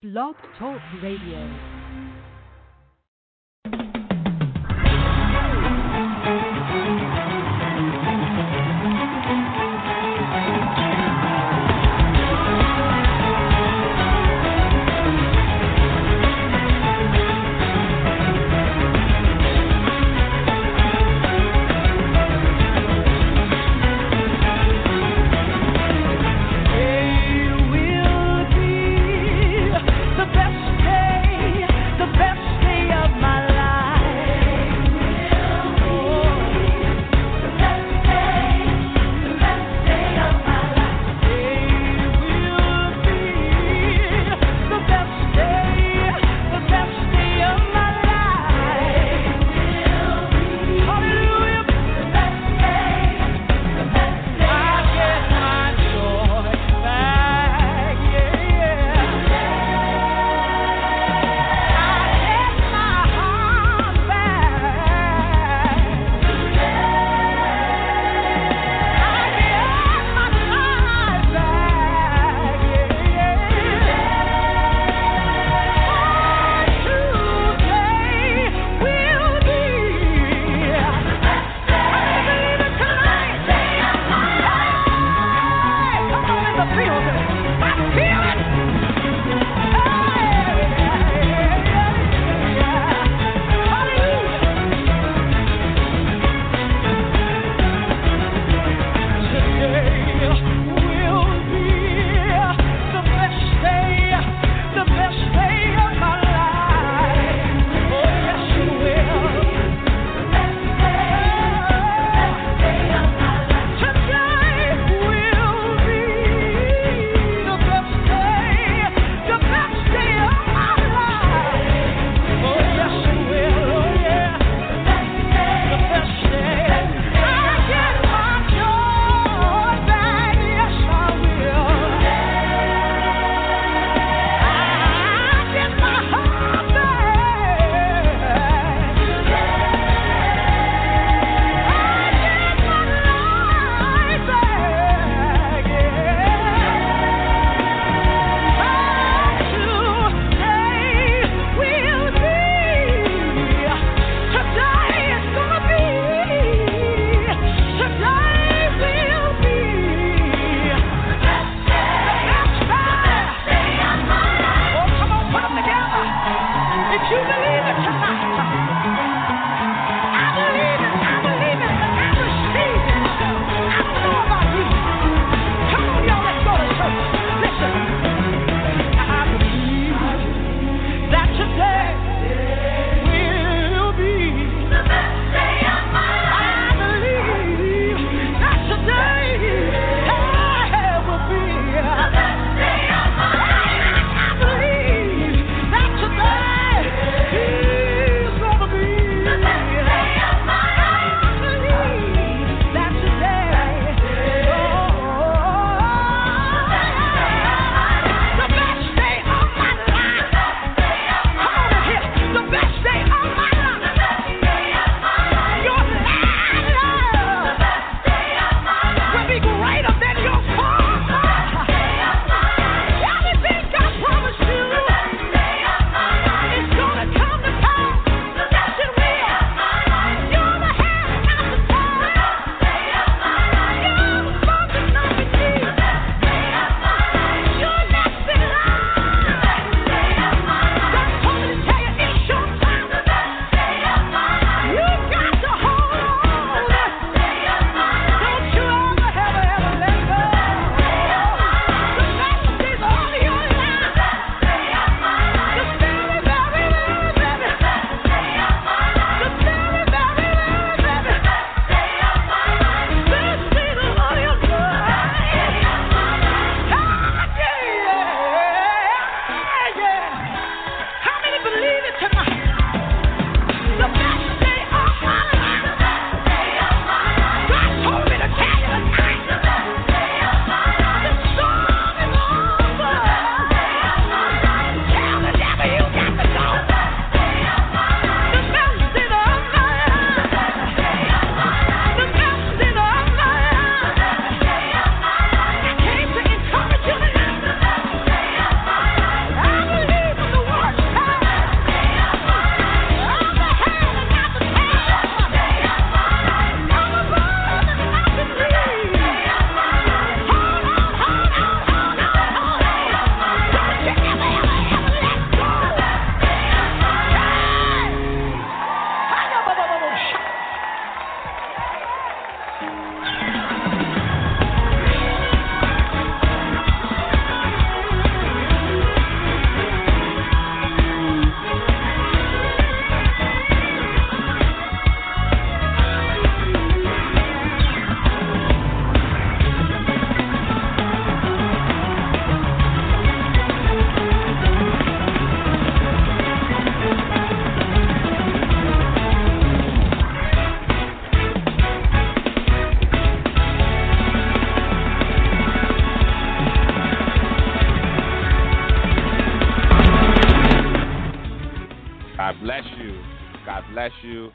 Blog Talk Radio. Bless you.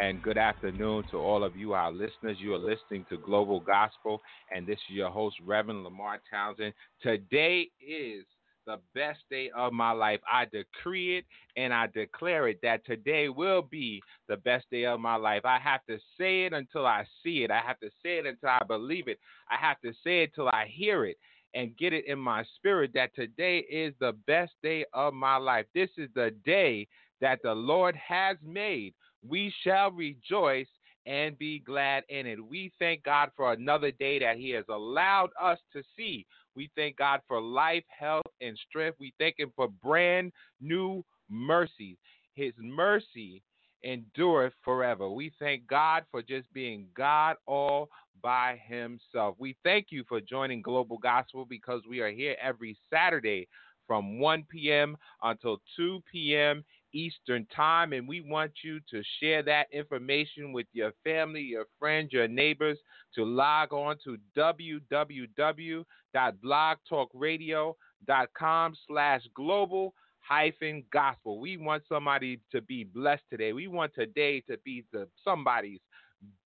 And good afternoon to all of you, our listeners. You are listening to Global Gospel, and this is your host, Reverend LeMarr Townsend. Today is the best day of my life. I decree it and I declare it that today will be the best day of my life. I have to say it until I see it. I have to say it until I believe it. I have to say it till I hear it and get it in my spirit that today is the best day of my life. This is the day that the Lord has made. We shall rejoice and be glad in it. We thank God for another day that He has allowed us to see. We thank God for life, health, and strength. We thank Him for brand new mercies. His mercy endureth forever. We thank God for just being God all by Himself. We thank you for joining Global Gospel because we are here every Saturday from 1 p.m. until 2 p.m. Eastern Time, and we want you to share that information with your family, your friends, your neighbors to log on to www.blogtalkradio.com slash global hyphen gospel. We want somebody to be blessed today. We want today to be the somebody's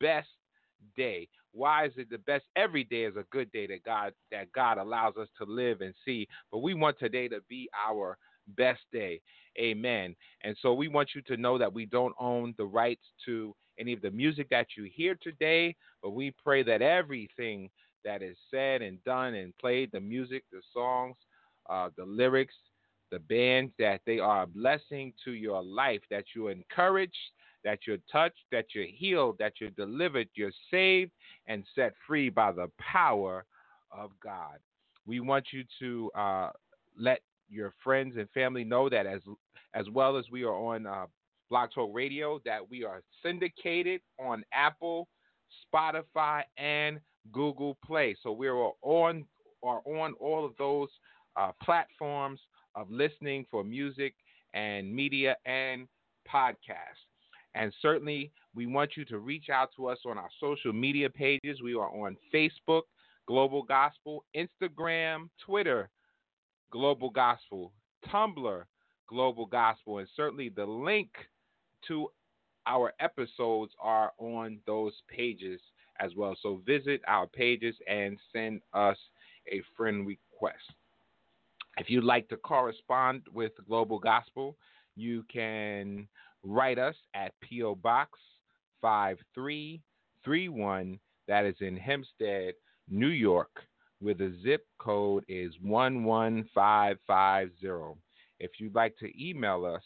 best day. Why is it the best? Every day is a good day that God that God allows us to live and see. But we want today to be our best day. Amen. And so we want you to know that we don't own the rights to any of the music that you hear today, but we pray that everything that is said and done and played, the music, the songs, uh, the lyrics, the bands, that they are a blessing to your life, that you're encouraged, that you're touched, that you're healed, that you're delivered, you're saved, and set free by the power of God. We want you to uh, let your friends and family know that as as well as we are on uh, Blog Talk Radio, that we are syndicated on Apple, Spotify, and Google Play. So we are on are on all of those uh, platforms of listening for music and media and podcasts. And certainly, we want you to reach out to us on our social media pages. We are on Facebook, Global Gospel, Instagram, Twitter, Global Gospel, Tumblr, Global Gospel, and certainly the link to our episodes are on those pages as well. So visit our pages and send us a friend request. If you'd like to correspond with Global Gospel, you can write us at P.O. Box 5331, that is in Hempstead, New York where the zip code is 11550. If you'd like to email us,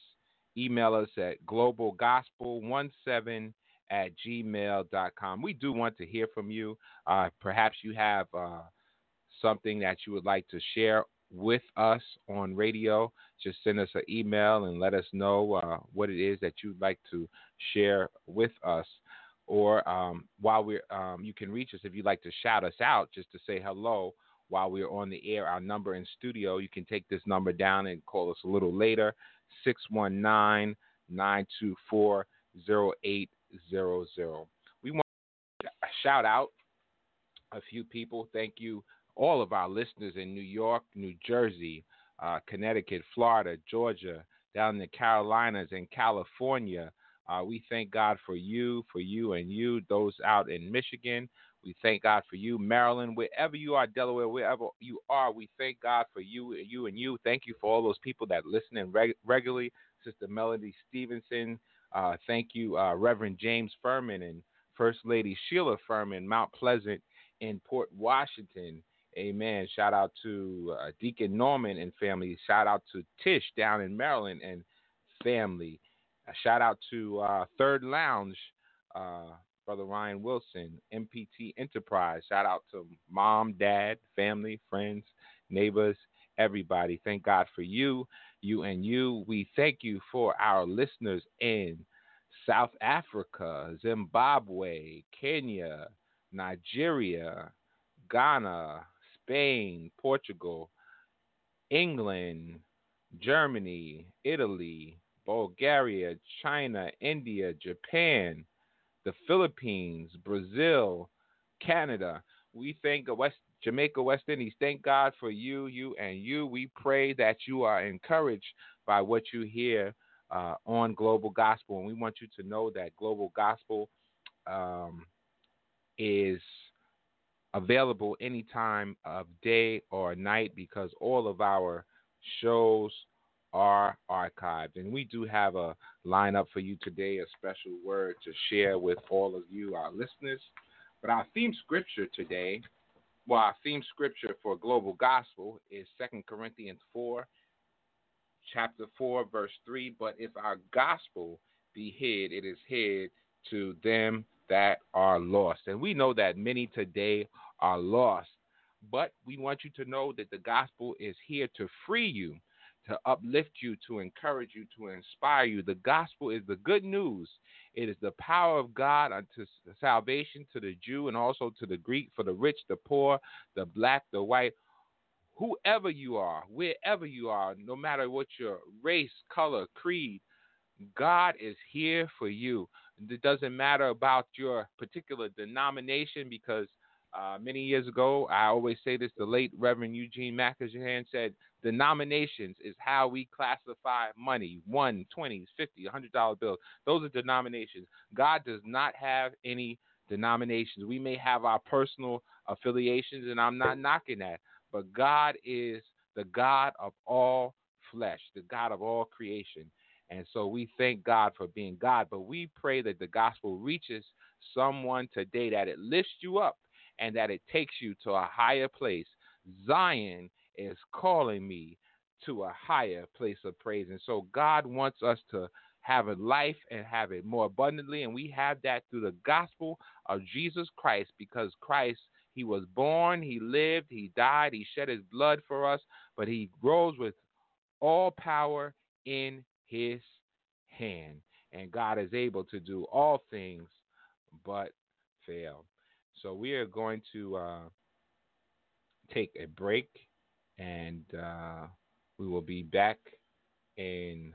email us at globalgospel17 at gmail.com. We do want to hear from you. Uh, perhaps you have uh, something that you would like to share with us on radio. Just send us an email and let us know uh, what it is that you'd like to share with us or um, while we're, um, you can reach us if you'd like to shout us out just to say hello while we're on the air. Our number in studio, you can take this number down and call us a little later 619 924 0800. We want to shout out a few people. Thank you, all of our listeners in New York, New Jersey, uh, Connecticut, Florida, Georgia, down in the Carolinas, and California. Uh, we thank God for you, for you and you, those out in Michigan. We thank God for you, Maryland, wherever you are, Delaware, wherever you are. We thank God for you, you and you. Thank you for all those people that listen in reg- regularly. Sister Melody Stevenson. Uh, thank you, uh, Reverend James Furman and First Lady Sheila Furman, Mount Pleasant in Port Washington. Amen. Shout out to uh, Deacon Norman and family. Shout out to Tish down in Maryland and family. A shout out to uh, Third Lounge, uh, Brother Ryan Wilson, MPT Enterprise. Shout out to mom, dad, family, friends, neighbors, everybody. Thank God for you, you and you. We thank you for our listeners in South Africa, Zimbabwe, Kenya, Nigeria, Ghana, Spain, Portugal, England, Germany, Italy, Bulgaria, China, India, Japan, the Philippines, Brazil, Canada. We thank West Jamaica, West Indies. Thank God for you, you, and you. We pray that you are encouraged by what you hear uh, on Global Gospel, and we want you to know that Global Gospel um, is available any time of day or night because all of our shows are archived. And we do have a lineup for you today, a special word to share with all of you, our listeners. But our theme scripture today, well, our theme scripture for Global Gospel is 2 Corinthians 4, chapter 4, verse 3. But if our gospel be hid, it is hid to them that are lost. And we know that many today are lost. But we want you to know that the gospel is here to free you, to uplift you, to encourage you, to inspire you. The gospel is the good news. It is the power of God unto salvation to the Jew and also to the Greek, for the rich, the poor, the black, the white, whoever you are, wherever you are, no matter what your race, color, creed, God is here for you. It doesn't matter about your particular denomination because uh, many years ago, I always say this, the late Reverend Eugene McElhan said, denominations is how we classify money, one, twenties, fifty, hundred dollar bills. Those are denominations. God does not have any denominations. We may have our personal affiliations, and I'm not knocking that, but God is the God of all flesh, the God of all creation. And so we thank God for being God, but we pray that the gospel reaches someone today, that it lifts you up and that it takes you to a higher place. Zion is calling me to a higher place of praise. And so God wants us to have a life and have it more abundantly. And we have that through the gospel of Jesus Christ because Christ, He was born, He lived, He died, He shed His blood for us, but He rose with all power in His hand. And God is able to do all things but fail. So we are going to uh, take a break and uh, we will be back in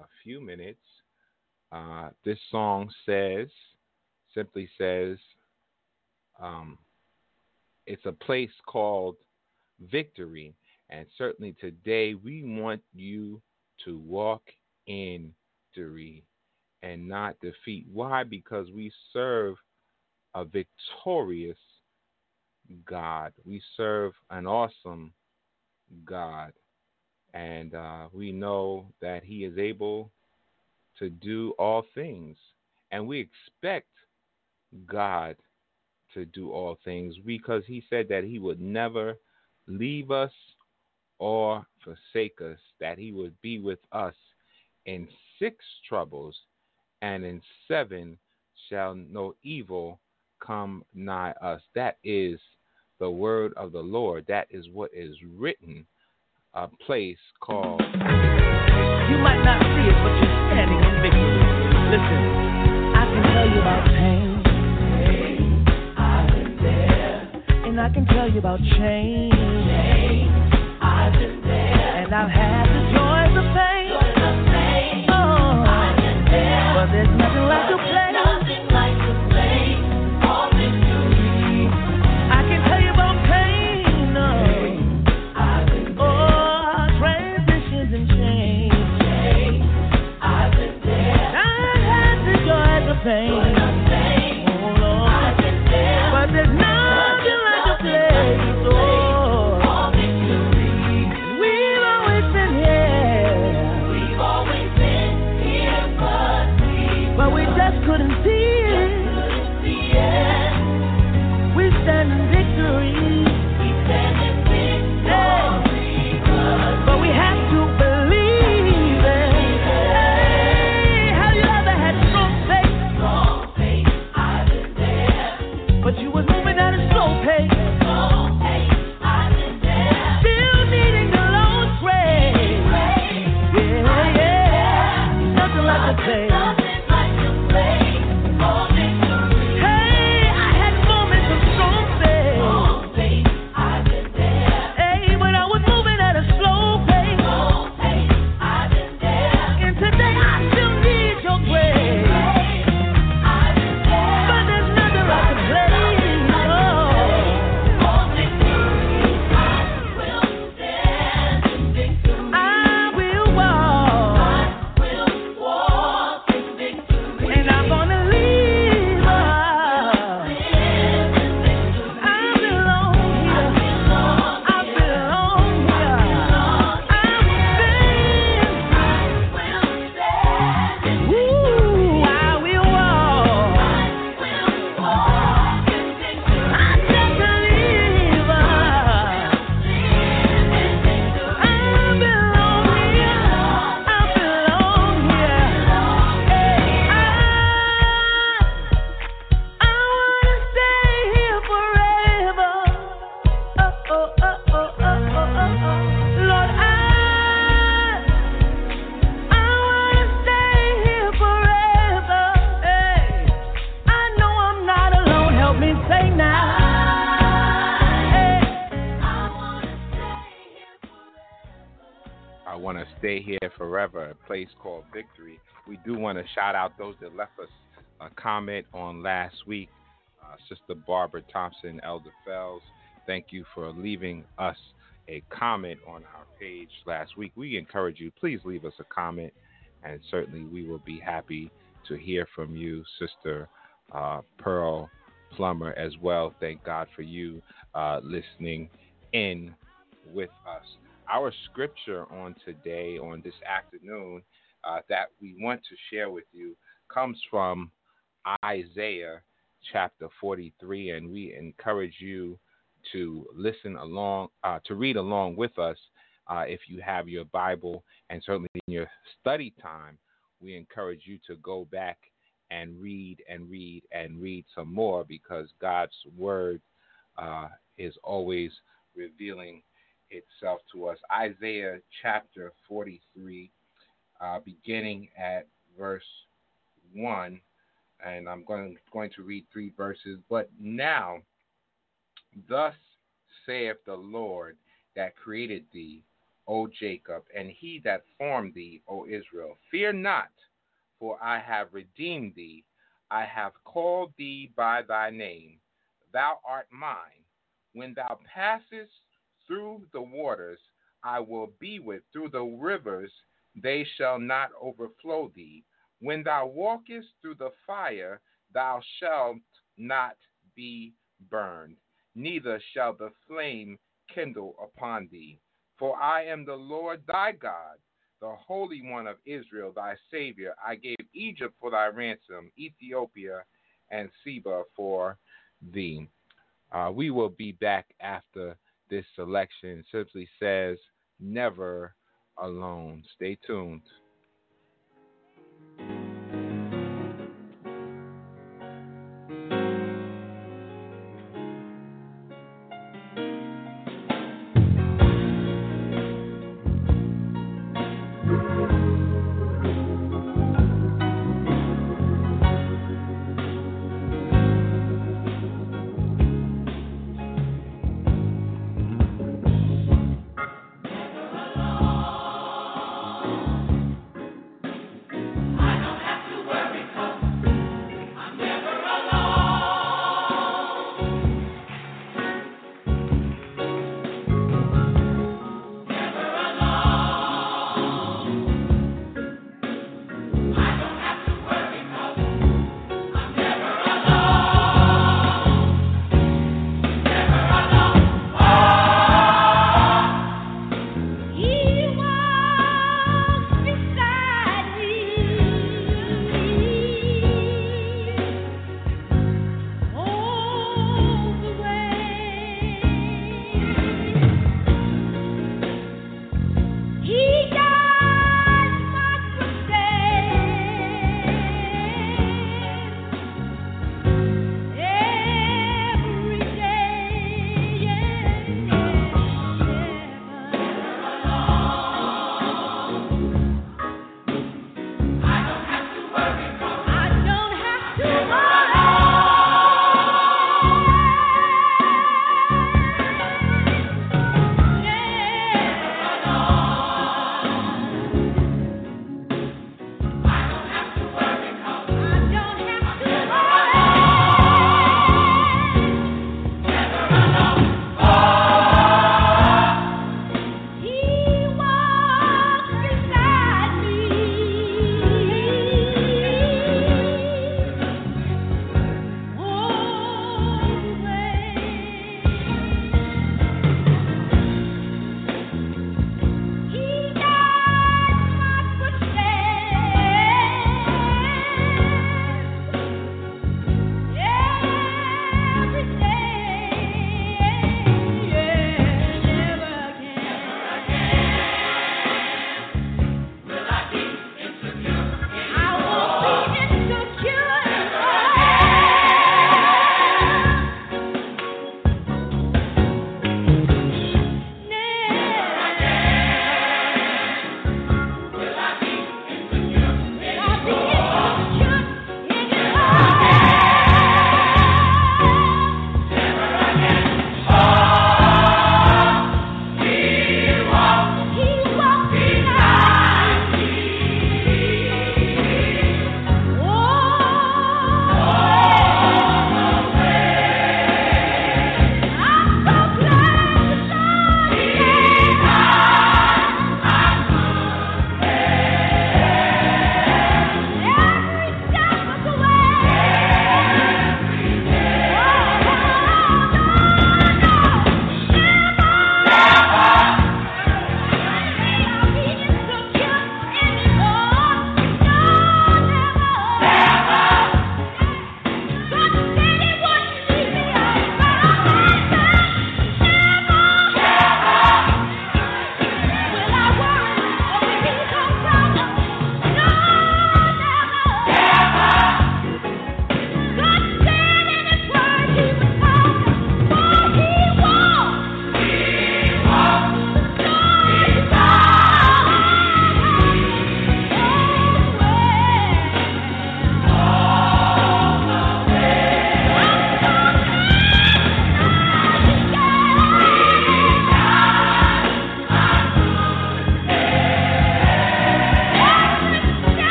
a few minutes. Uh, this song says, simply says, um, it's a place called victory. And certainly today we want you to walk in victory and not defeat. Why? Because we serve a victorious God. We serve an awesome God. And uh, we know that He is able to do all things. And we expect God to do all things because He said that He would never leave us or forsake us, that He would be with us in six troubles, and in seven shall no evil come nigh us. That is the word of the Lord. That is what is written. A place called. You might not see it, but you're standing in victory. Listen, I can tell you about pain. pain been there. And I can tell you about change. change been there. And I've had the joys place called Victory. We do want to shout out those that left us a comment on last week. Uh, Sister Barbara Thompson, Elder Fells, thank you for leaving us a comment on our page last week. We encourage you, please leave us a comment, and certainly we will be happy to hear from you, Sister uh, Pearl Plummer, as well. Thank God for you uh, listening in with us. Our scripture on today, on this afternoon, uh, that we want to share with you comes from Isaiah chapter 43, and we encourage you to listen along, uh, to read along with us uh, if you have your Bible, and certainly in your study time, we encourage you to go back and read and read and read some more because God's Word uh, is always revealing itself to us. Isaiah chapter 43, uh, beginning at verse 1, and I'm going, going to read three verses. But now, thus saith the Lord that created thee, O Jacob, and he that formed thee, O Israel. Fear not, for I have redeemed thee. I have called thee by thy name. Thou art mine. When thou passest through the waters, I will be with. Through the rivers, they shall not overflow thee. When thou walkest through the fire, thou shalt not be burned, neither shall the flame kindle upon thee. For I am the Lord thy God, the Holy One of Israel, thy Savior. I gave Egypt for thy ransom, Ethiopia and Seba for thee. Uh, we will be back after this selection. simply says, never alone. Stay tuned.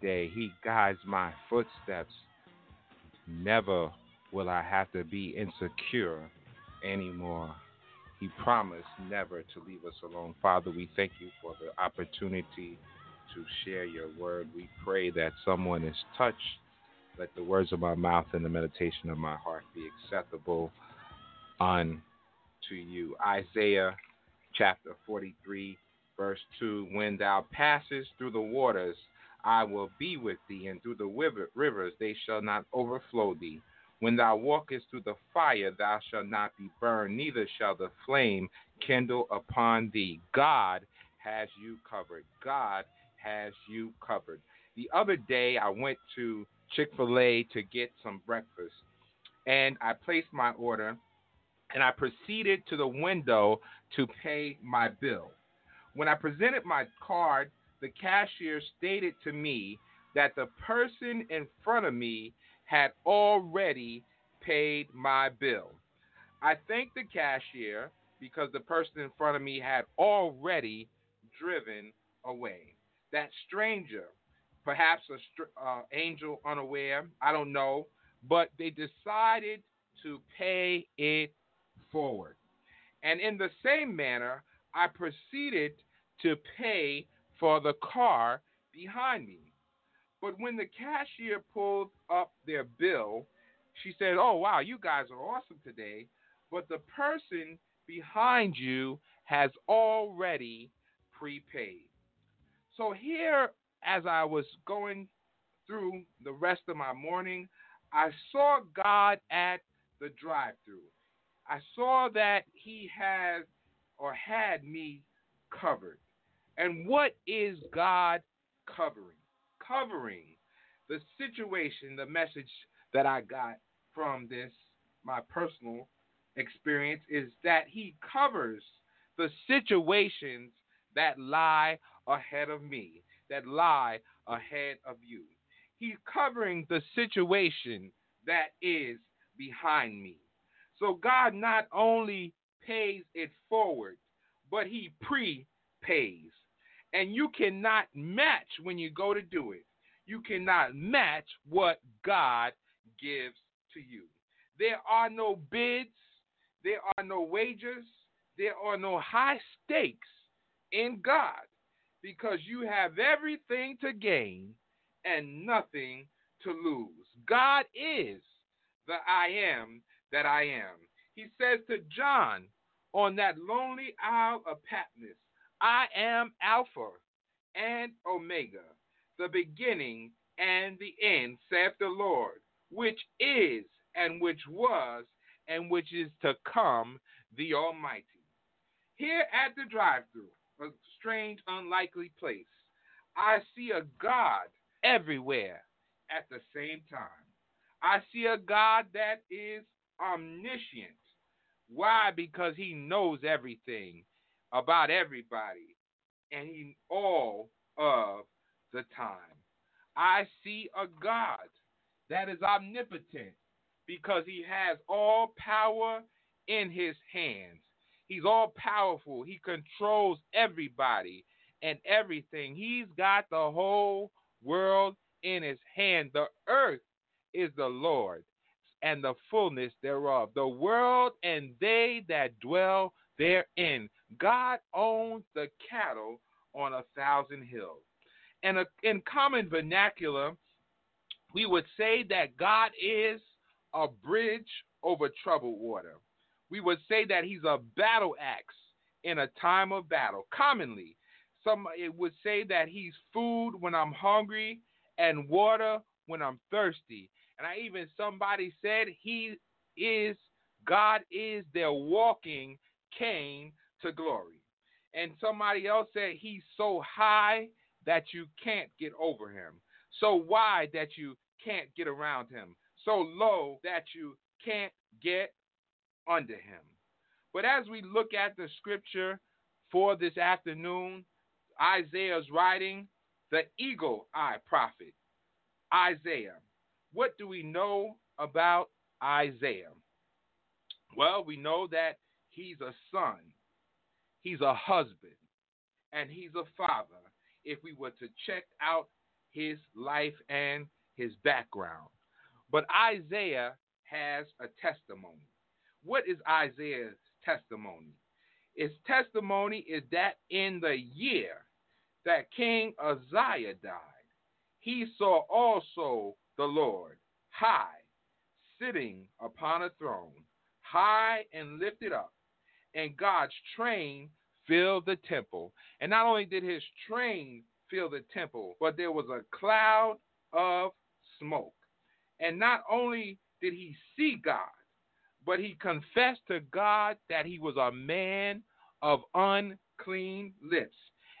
Day. He guides my footsteps. Never will I have to be insecure anymore. He promised never to leave us alone. Father, we thank you for the opportunity to share your word. We pray that someone is touched. Let the words of my mouth and the meditation of my heart be acceptable unto you. Isaiah chapter 43, verse 2 When thou passest through the waters, I will be with thee, and through the rivers they shall not overflow thee. When thou walkest through the fire, thou shalt not be burned, neither shall the flame kindle upon thee. God has you covered. God has you covered. The other day, I went to Chick fil A to get some breakfast, and I placed my order, and I proceeded to the window to pay my bill. When I presented my card, the cashier stated to me that the person in front of me had already paid my bill. I thanked the cashier because the person in front of me had already driven away. That stranger, perhaps an uh, angel unaware, I don't know, but they decided to pay it forward. And in the same manner, I proceeded to pay for the car behind me. But when the cashier pulled up their bill, she said, Oh, wow, you guys are awesome today. But the person behind you has already prepaid. So, here, as I was going through the rest of my morning, I saw God at the drive through. I saw that He has or had me covered. And what is God covering? Covering the situation, the message that I got from this, my personal experience, is that He covers the situations that lie ahead of me, that lie ahead of you. He's covering the situation that is behind me. So God not only pays it forward, but He prepays. And you cannot match when you go to do it. You cannot match what God gives to you. There are no bids, there are no wagers, there are no high stakes in God because you have everything to gain and nothing to lose. God is the I am that I am. He says to John on that lonely Isle of Patmos, I am Alpha and Omega, the beginning and the end, saith the Lord, which is and which was and which is to come, the Almighty. Here at the drive through, a strange, unlikely place, I see a God everywhere at the same time. I see a God that is omniscient. Why? Because he knows everything about everybody and he all of the time. I see a God that is omnipotent because he has all power in his hands. He's all powerful. He controls everybody and everything. He's got the whole world in his hand. The earth is the Lord and the fullness thereof, the world and they that dwell therein. God owns the cattle on a thousand hills. And in common vernacular, we would say that God is a bridge over troubled water. We would say that he's a battle axe in a time of battle. Commonly, some it would say that he's food when I'm hungry and water when I'm thirsty. And I even somebody said he is God is their walking cane to glory. And somebody else said he's so high that you can't get over him, so wide that you can't get around him, so low that you can't get under him. But as we look at the scripture for this afternoon, Isaiah's writing, the eagle eye prophet, Isaiah. What do we know about Isaiah? Well, we know that he's a son, he's a husband, and he's a father. if we were to check out his life and his background. But Isaiah has a testimony. What is Isaiah's testimony? His testimony is that in the year that King Uzziah died, he saw also the Lord high, sitting upon a throne, high and lifted up, and God's train filled the temple. And not only did his train fill the temple, but there was a cloud of smoke. And not only did he see God, but he confessed to God that he was a man of unclean lips.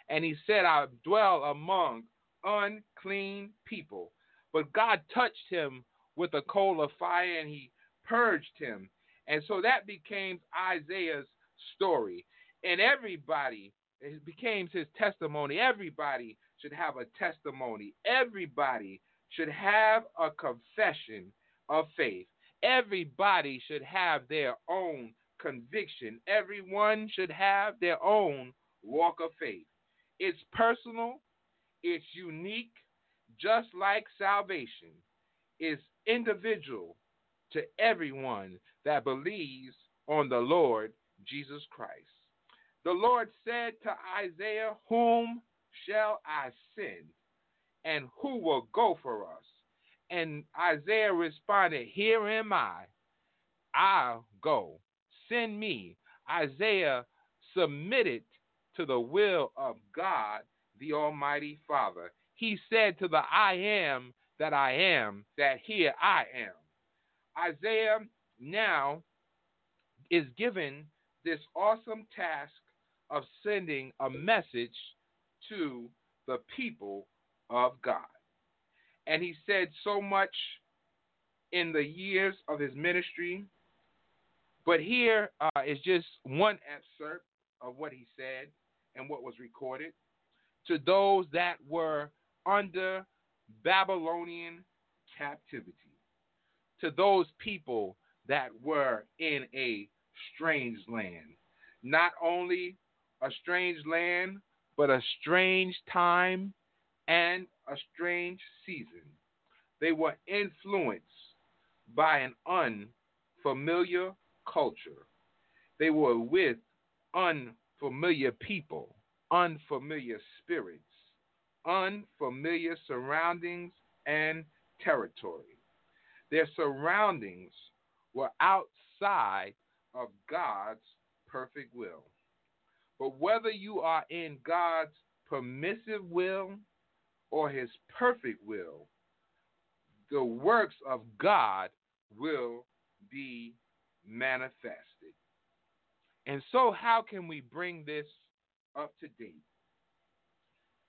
And he said, I dwell among unclean people. But God touched him with a coal of fire and he purged him. And so that became Isaiah's story. And everybody, it became his testimony. Everybody should have a testimony. Everybody should have a confession of faith. Everybody should have their own conviction. Everyone should have their own walk of faith. It's personal, it's unique, just like salvation is individual to everyone that believes on the Lord Jesus Christ. The Lord said to Isaiah, Whom shall I send? And who will go for us? And Isaiah responded, Here am I. I'll go. Send me. Isaiah submitted to the will of God, the Almighty Father. He said to the I am that I am, that here I am. Isaiah now is given this awesome task of sending a message to the people of God. And he said so much in the years of his ministry. But here uh, is just one excerpt of what he said and what was recorded to those that were under Babylonian captivity, to those people that were in a strange land. Not only a strange land, but a strange time and a strange season. They were influenced by an unfamiliar culture. They were with unfamiliar people, unfamiliar spirits, unfamiliar surroundings and territory. Their surroundings were outside of God's perfect will. But whether you are in God's permissive will or his perfect will, the works of God will be manifested. And so, how can we bring this up to date?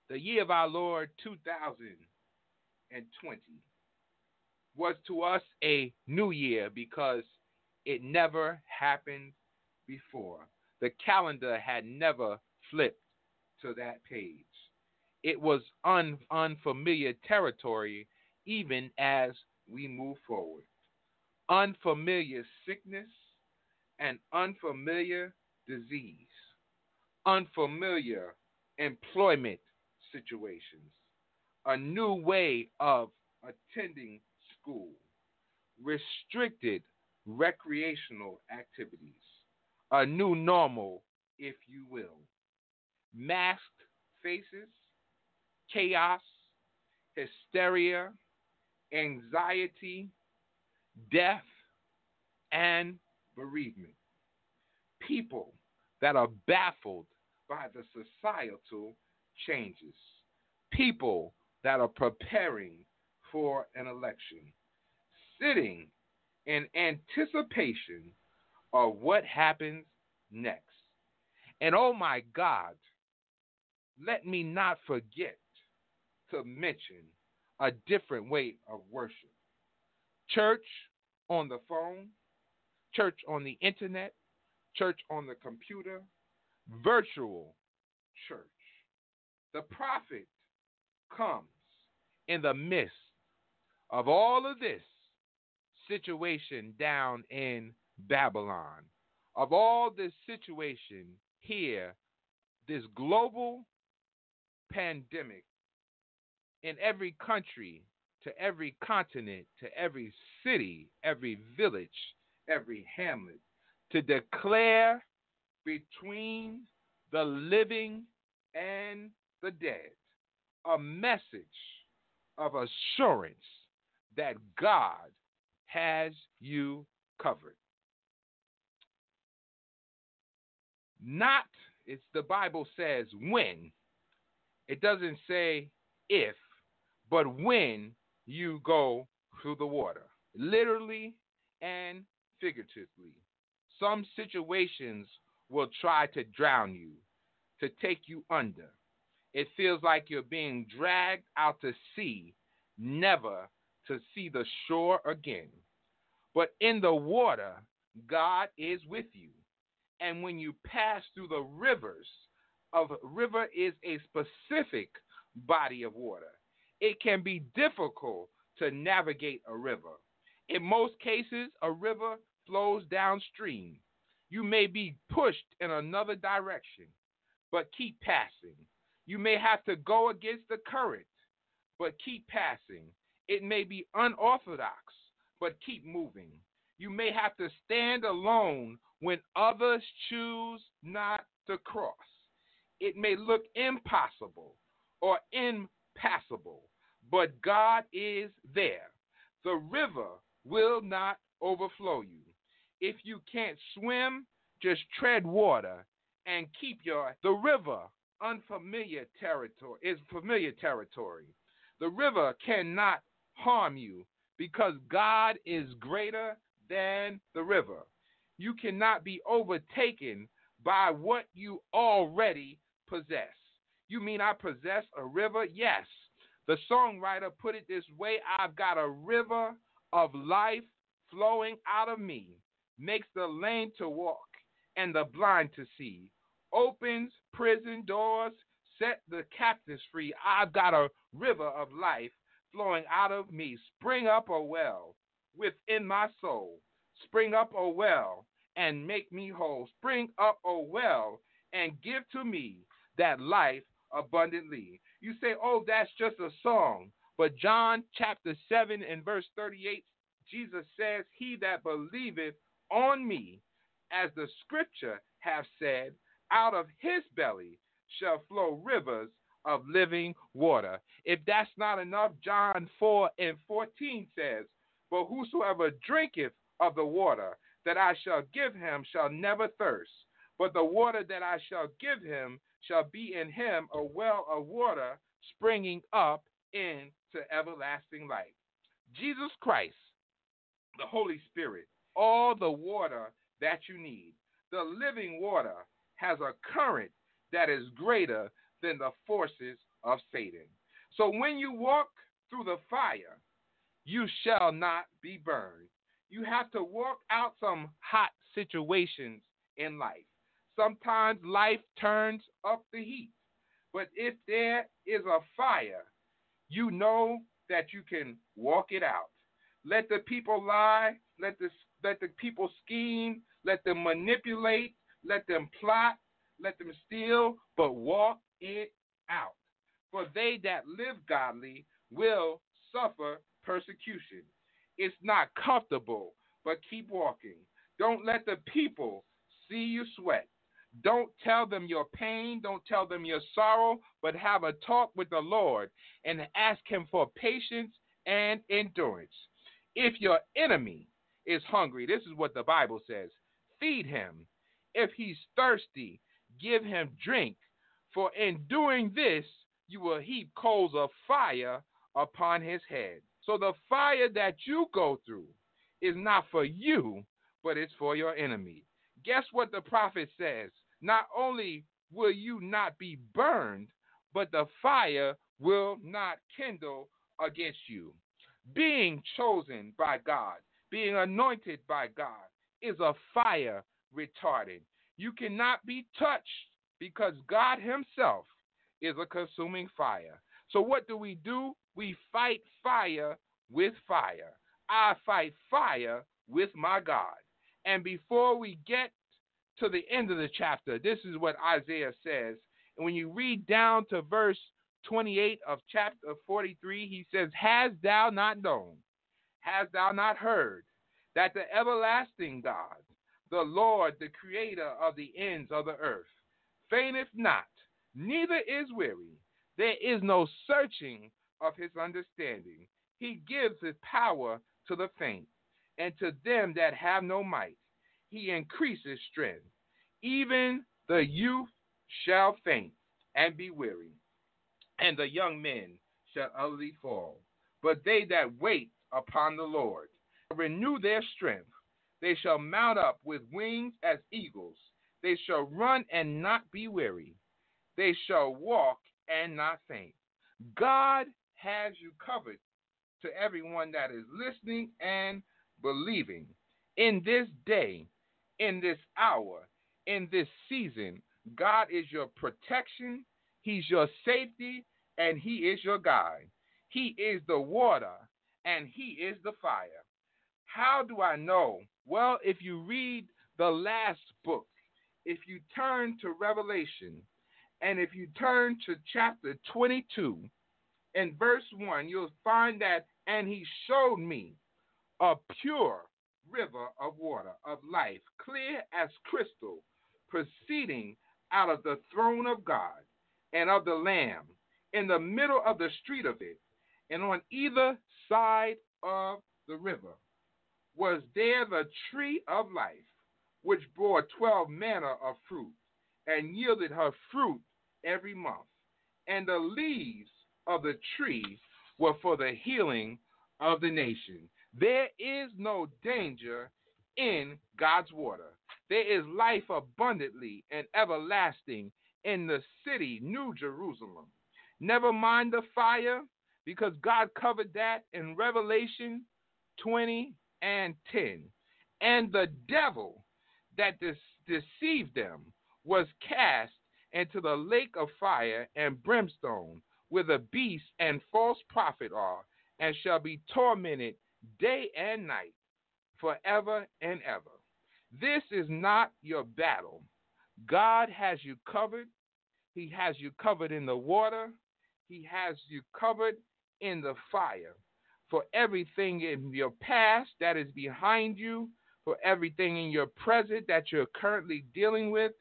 The year of our Lord 2020 was to us a new year because it never happened before. The calendar had never flipped to that page. It was un- unfamiliar territory even as we move forward. Unfamiliar sickness and unfamiliar disease, unfamiliar employment situations, a new way of attending school, restricted recreational activities, a new normal, if you will, masked faces, chaos, hysteria, anxiety, death, and bereavement. People that are baffled by the societal changes. People that are preparing for an election, sitting in anticipation of what happens next. And oh my God, let me not forget to mention a different way of worship. Church on the phone, church on the internet, church on the computer, virtual church. The prophet comes in the midst of all of this situation down in Babylon, of all this situation here, this global pandemic in every country, to every continent, to every city, every village, every hamlet, to declare between the living and the dead a message of assurance that God has you covered. Not, it's the Bible says when. It doesn't say if, but when you go through the water, literally and figuratively. Some situations will try to drown you, to take you under. It feels like you're being dragged out to sea, never to see the shore again. But in the water, God is with you. And when you pass through the rivers, of river is a specific body of water. It can be difficult to navigate a river. In most cases, a river flows downstream. You may be pushed in another direction, but keep passing. You may have to go against the current, but keep passing. It may be unorthodox, but keep moving. You may have to stand alone when others choose not to cross. It may look impossible or impassable, but God is there. The river will not overflow you. If you can't swim, just tread water and keep your the river unfamiliar territory is familiar territory. The river cannot harm you because God is greater than the river. You cannot be overtaken by what you already possess. You mean I possess a river? Yes. The songwriter put it this way I've got a river of life flowing out of me, makes the lame to walk and the blind to see, opens prison doors, set the captives free. I've got a river of life flowing out of me. Spring up a well within my soul. Spring up a well and make me whole. Spring up a well and give to me that life abundantly. You say, oh, that's just a song. But John chapter 7 and verse 38, Jesus says, He that believeth on me, as the scripture hath said, out of his belly shall flow rivers of living water. If that's not enough, John 4 and 14 says, But whosoever drinketh of the water that I shall give him shall never thirst, but the water that I shall give him shall be in him a well of water springing up into everlasting life. Jesus Christ, the Holy Spirit, all the water that you need. The living water has a current that is greater than the forces of Satan. So when you walk through the fire, you shall not be burned. You have to walk out some hot situations in life. Sometimes life turns up the heat. But if there is a fire, you know that you can walk it out. Let the people lie, let the let the people scheme, let them manipulate, let them plot, let them steal, but walk it out. For they that live godly will suffer persecution. It's not comfortable, but keep walking. Don't let the people see you sweat. Don't tell them your pain, don't tell them your sorrow, but have a talk with the Lord and ask Him for patience and endurance. If your enemy is hungry, this is what the Bible says feed him. If he's thirsty, give him drink. For in doing this, you will heap coals of fire upon his head. So the fire that you go through is not for you, but it's for your enemy. Guess what the prophet says? Not only will you not be burned, but the fire will not kindle against you. Being chosen by God, being anointed by God, is a fire retardant. You cannot be touched because God Himself is a consuming fire. So, what do we do? We fight fire with fire. I fight fire with my God. And before we get to the end of the chapter, this is what Isaiah says. And when you read down to verse 28 of chapter 43, he says, Has thou not known, hast thou not heard, that the everlasting God, the Lord, the creator of the ends of the earth, fainteth not, neither is weary. There is no searching of his understanding. He gives his power to the faint, and to them that have no might, he increases strength. Even the youth shall faint and be weary, and the young men shall utterly fall. But they that wait upon the Lord renew their strength. They shall mount up with wings as eagles. They shall run and not be weary. They shall walk and not faint. God has you covered to everyone that is listening and believing. In this day, in this hour, in this season, God is your protection, He's your safety, and He is your guide. He is the water, and He is the fire. How do I know? Well, if you read the last book, if you turn to Revelation, and if you turn to chapter 22, in verse 1, you'll find that, and he showed me a pure river of water of life, clear as crystal, proceeding out of the throne of God and of the Lamb, in the middle of the street of it, and on either side of the river was there the tree of life, which bore twelve manner of fruit, and yielded her fruit every month. And the leaves of the tree were for the healing of the nation. There is no danger in God's water. There is life abundantly and everlasting in the city, New Jerusalem. Never mind the fire, because God covered that in Revelation 20 and 10. And the devil that de- deceived them was cast into the lake of fire and brimstone, where the beast and false prophet are, and shall be tormented day and night forever and ever. This is not your battle. God has you covered. He has you covered in the water. He has you covered in the fire. For everything in your past that is behind you, for everything in your present that you're currently dealing with,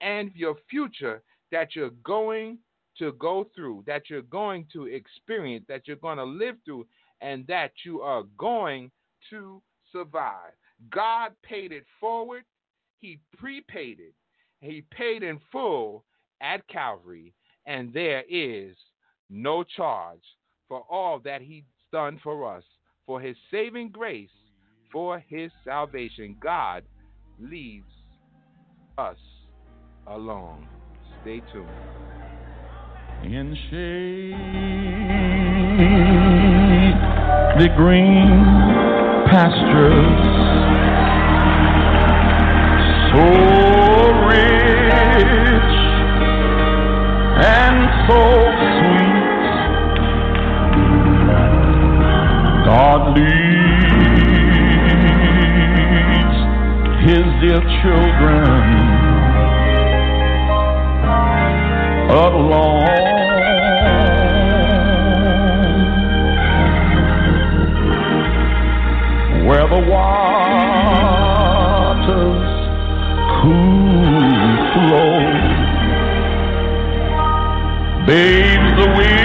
and your future that you're going to go through, that you're going to experience, that you're going to live through, and that you are going to survive. God paid it forward, He prepaid it, He paid in full at Calvary, and there is no charge for all that He's done for us, for His saving grace, for His salvation. God leaves us alone. Stay tuned. In shade, the green pastures, so rich and so sweet. God leads His dear children. Alone where the waters cool flow bathes the weary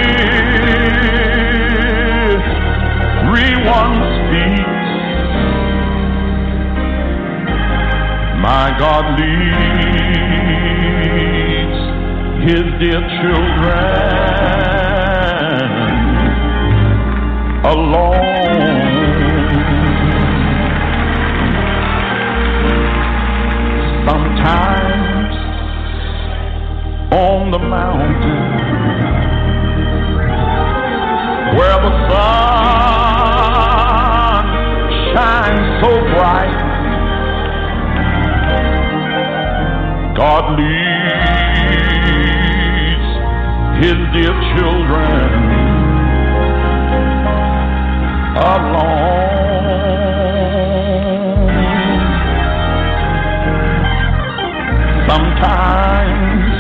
one's my God leads his dear children alone. Sometimes on the mountain where the sun shines so bright, God leads his dear children alone. Sometimes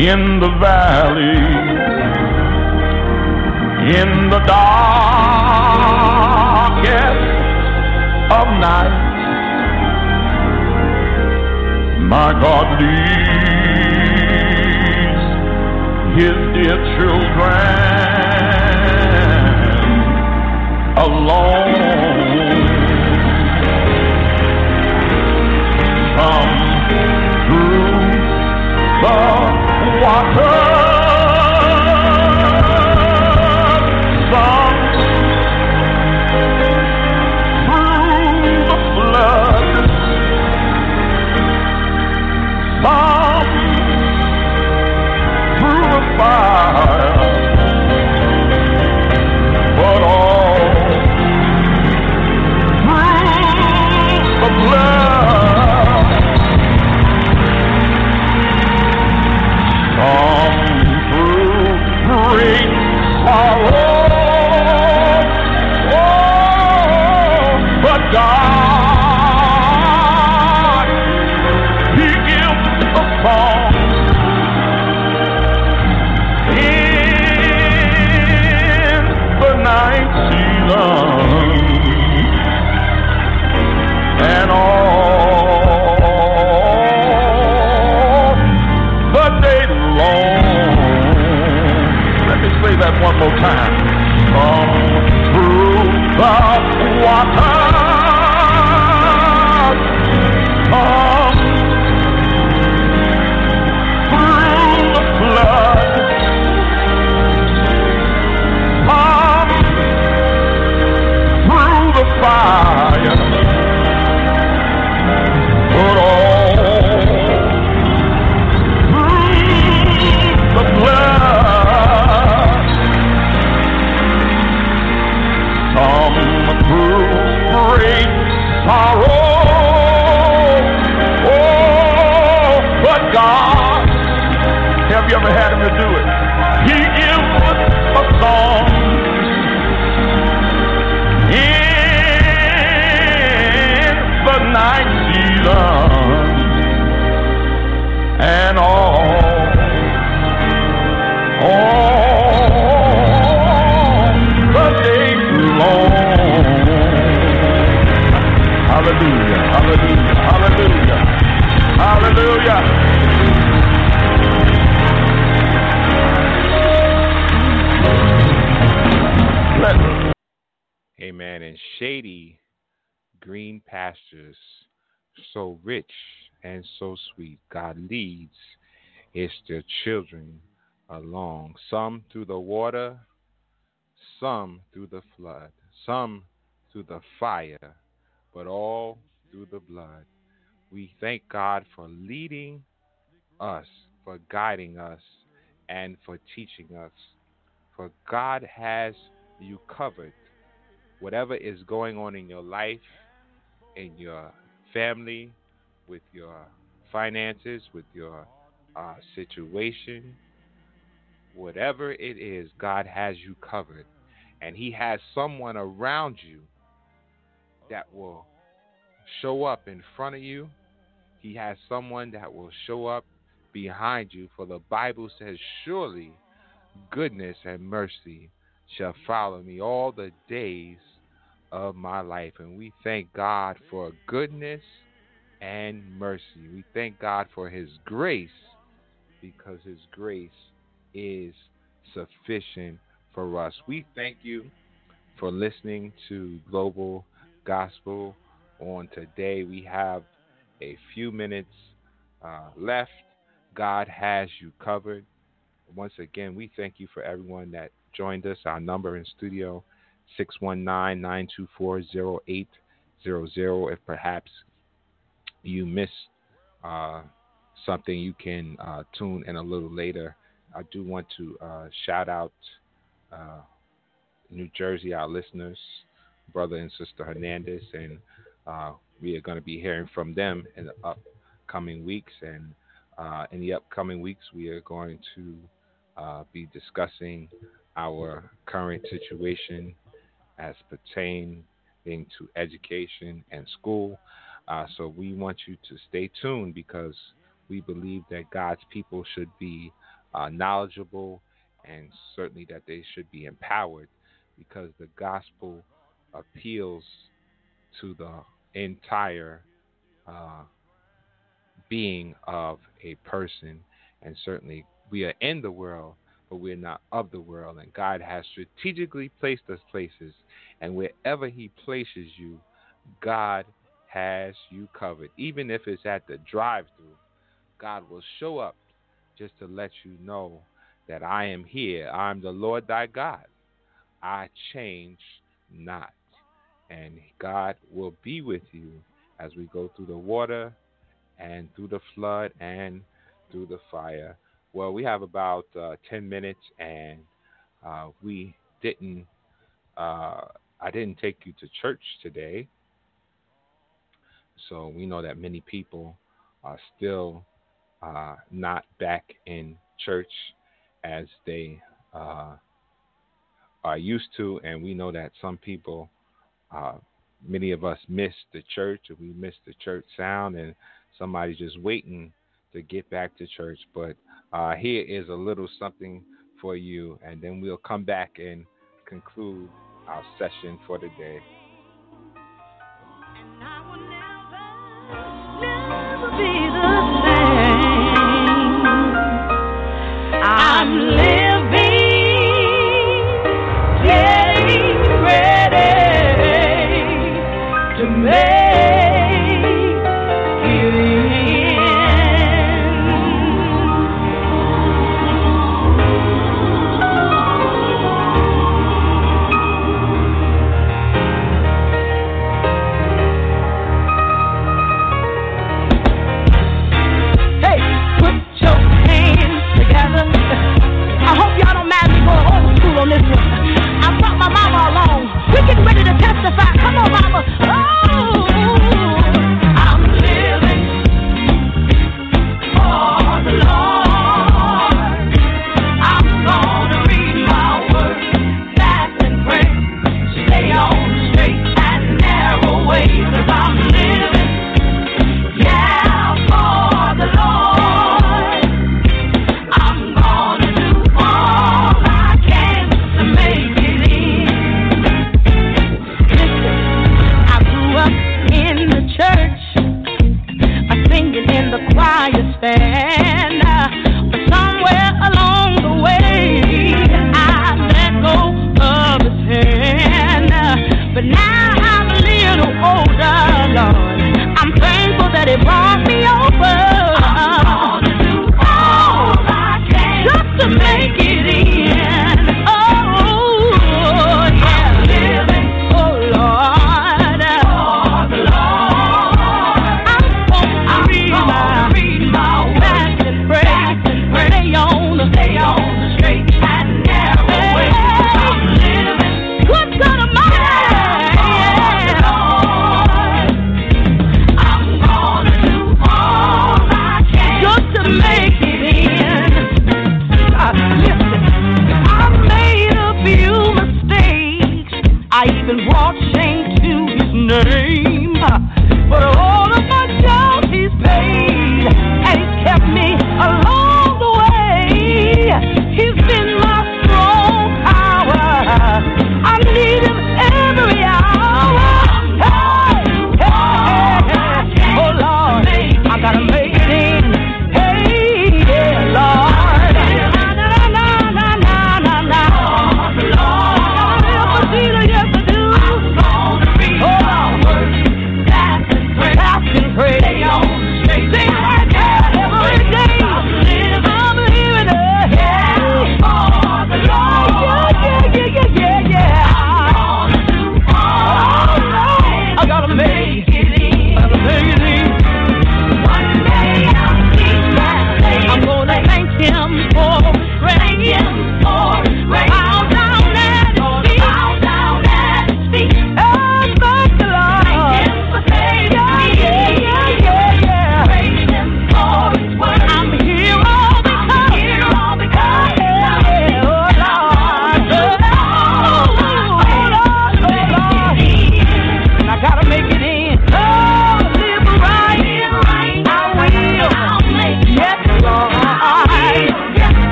in the valley, in the darkest of night. My God leads his dear children alone. Come through the water. Through one more time. Come through the water. Come children along, some through the water, some through the flood, some through the fire, but all through the blood. We thank God for leading us, for guiding us, and for teaching us. For God has you covered. Whatever is going on in your life, in your family, with your finances, with your uh, situation, whatever it is, God has you covered. And He has someone around you that will show up in front of you. He has someone that will show up behind you. For the Bible says, Surely goodness and mercy shall follow me all the days of my life. And we thank God for goodness and mercy. We thank God for His grace because His grace is sufficient for us. We thank you for listening to Global Gospel on today. We have a few minutes uh, left. God has you covered. Once again, we thank you for everyone that joined us. Our number in studio 619-924-0800 if perhaps you miss uh, something you can uh, tune in a little later i do want to uh, shout out uh, new jersey our listeners brother and sister hernandez and uh, we are going to be hearing from them in the upcoming weeks and uh, in the upcoming weeks we are going to be discussing our current situation as pertaining to education and school. Uh, so we want you to stay tuned because we believe that God's people should be uh, knowledgeable and certainly that they should be empowered because the gospel appeals to the entire uh, being of a person. And certainly we are in the world, but we're not of the world. And God has strategically placed us places. And wherever He places you, God has you covered. Even if it's at the drive through, God will show up just to let you know that I am here. I'm the Lord thy God. I change not. And God will be with you as we go through the water and through the flood and through the fire. Well, we have about uh, 10 minutes, and uh, we didn't, uh, I didn't take you to church today. So we know that many people are still uh, not back in church as they uh, are used to, and we know that some people, uh, many of us miss the church, or we miss the church sound, and somebody's just waiting to get back to church. But uh, here is a little something for you, and then we'll come back and conclude our session for the day. I'm living,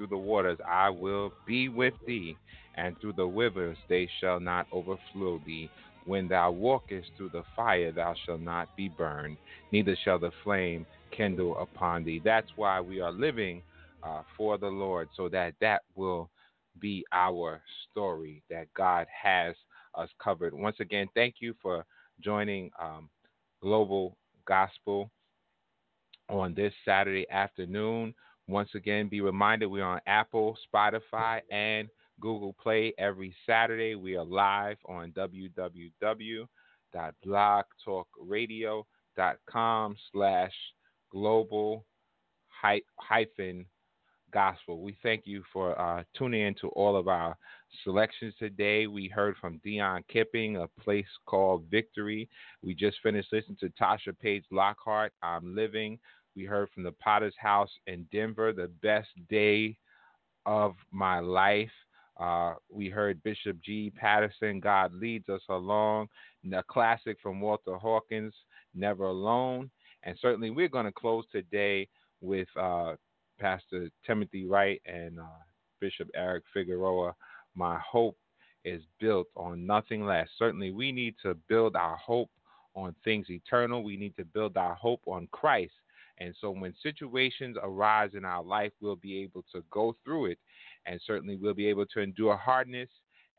through the waters, I will be with thee, and through the rivers they shall not overflow thee. When thou walkest through the fire, thou shalt not be burned, neither shall the flame kindle upon thee. That's why we are living uh, for the Lord, so that that will be our story, that God has us covered. Once again, thank you for joining um, Global Gospel on this Saturday afternoon. Once again, be reminded we're on Apple, Spotify, and Google Play every Saturday. We are live on www.blogtalkradio.com slash global hyphen gospel. We thank you for uh, tuning in to all of our selections today. We heard from Dion Kipping, a place called Victory. We just finished listening to Tasha Page Lockhart, I'm Living. We heard from the Potter's House in Denver, The Best Day of My Life. Uh, we heard Bishop G. Patterson, God Leads Us Along, a classic from Walter Hawkins, Never Alone. And certainly we're going to close today with uh, Pastor Timothy Wright and uh, Bishop Eric Figueroa. My hope is built on nothing less. Certainly, we need to build our hope on things eternal. We need to build our hope on Christ. And so, when situations arise in our life, we'll be able to go through it, and certainly we'll be able to endure hardness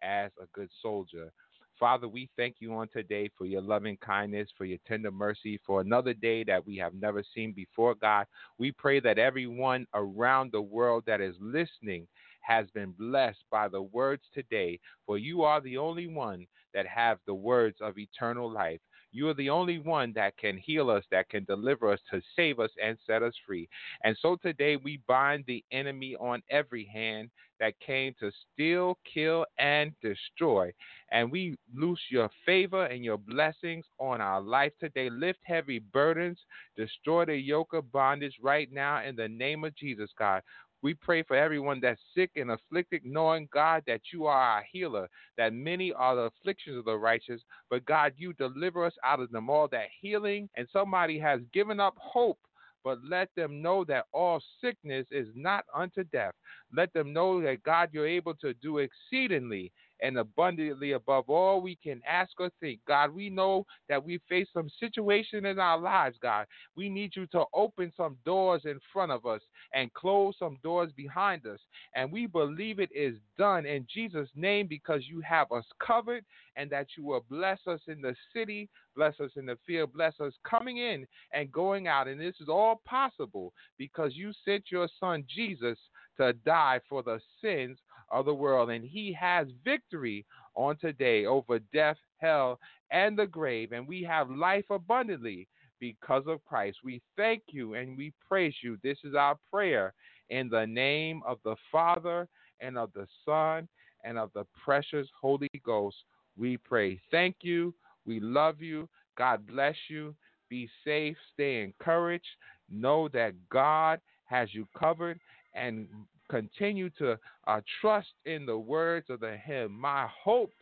as a good soldier. Father, we thank you on today for your loving kindness, for your tender mercy, for another day that we have never seen before, God. We pray that everyone around the world that is listening has been blessed by the words today, for you are the only one that have the words of eternal life. You are the only one that can heal us, that can deliver us, to save us, and set us free. And so today we bind the enemy on every hand that came to steal, kill, and destroy. And we loose your favor and your blessings on our life today. Lift heavy burdens, destroy the yoke of bondage right now in the name of Jesus, God. We pray for everyone that's sick and afflicted, knowing, God, that you are our healer, that many are the afflictions of the righteous, but God, you deliver us out of them all, that healing, and somebody has given up hope but let them know that all sickness is not unto death. Let them know that God, you're able to do exceedingly and abundantly above all we can ask or think. God, we know that we face some situation in our lives, God. We need you to open some doors in front of us and close some doors behind us. And we believe it is done in Jesus' name because you have us covered and that you will bless us in the city, bless us in the field, bless us coming in and going out. And this is all possible because you sent your son Jesus to die for the sins of the world. And he has victory on today over death, hell, and the grave. And we have life abundantly because of Christ. We thank you and we praise you. This is our prayer in the name of the Father and of the Son and of the precious Holy Ghost. We pray. Thank you. We love you. God bless you. Be safe. Stay encouraged. Know that God has you covered and continue to uh, trust in the words of the hymn. My hope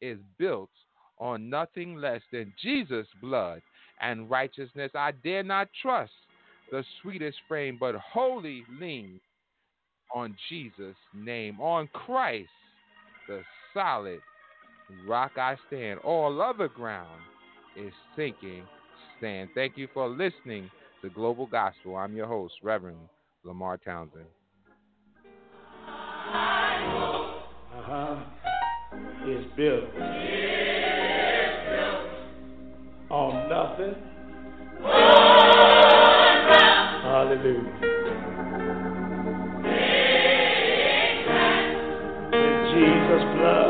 is built on nothing less than Jesus' blood and righteousness. I dare not trust the sweetest frame, but wholly lean on Jesus' name, on Christ, the solid rock I stand. All other ground is sinking stand. Thank you for listening to Global Gospel. I'm your host, Reverend LeMarr Townsend. Uh-huh. Is built. On nothing. Hallelujah. In Jesus' blood.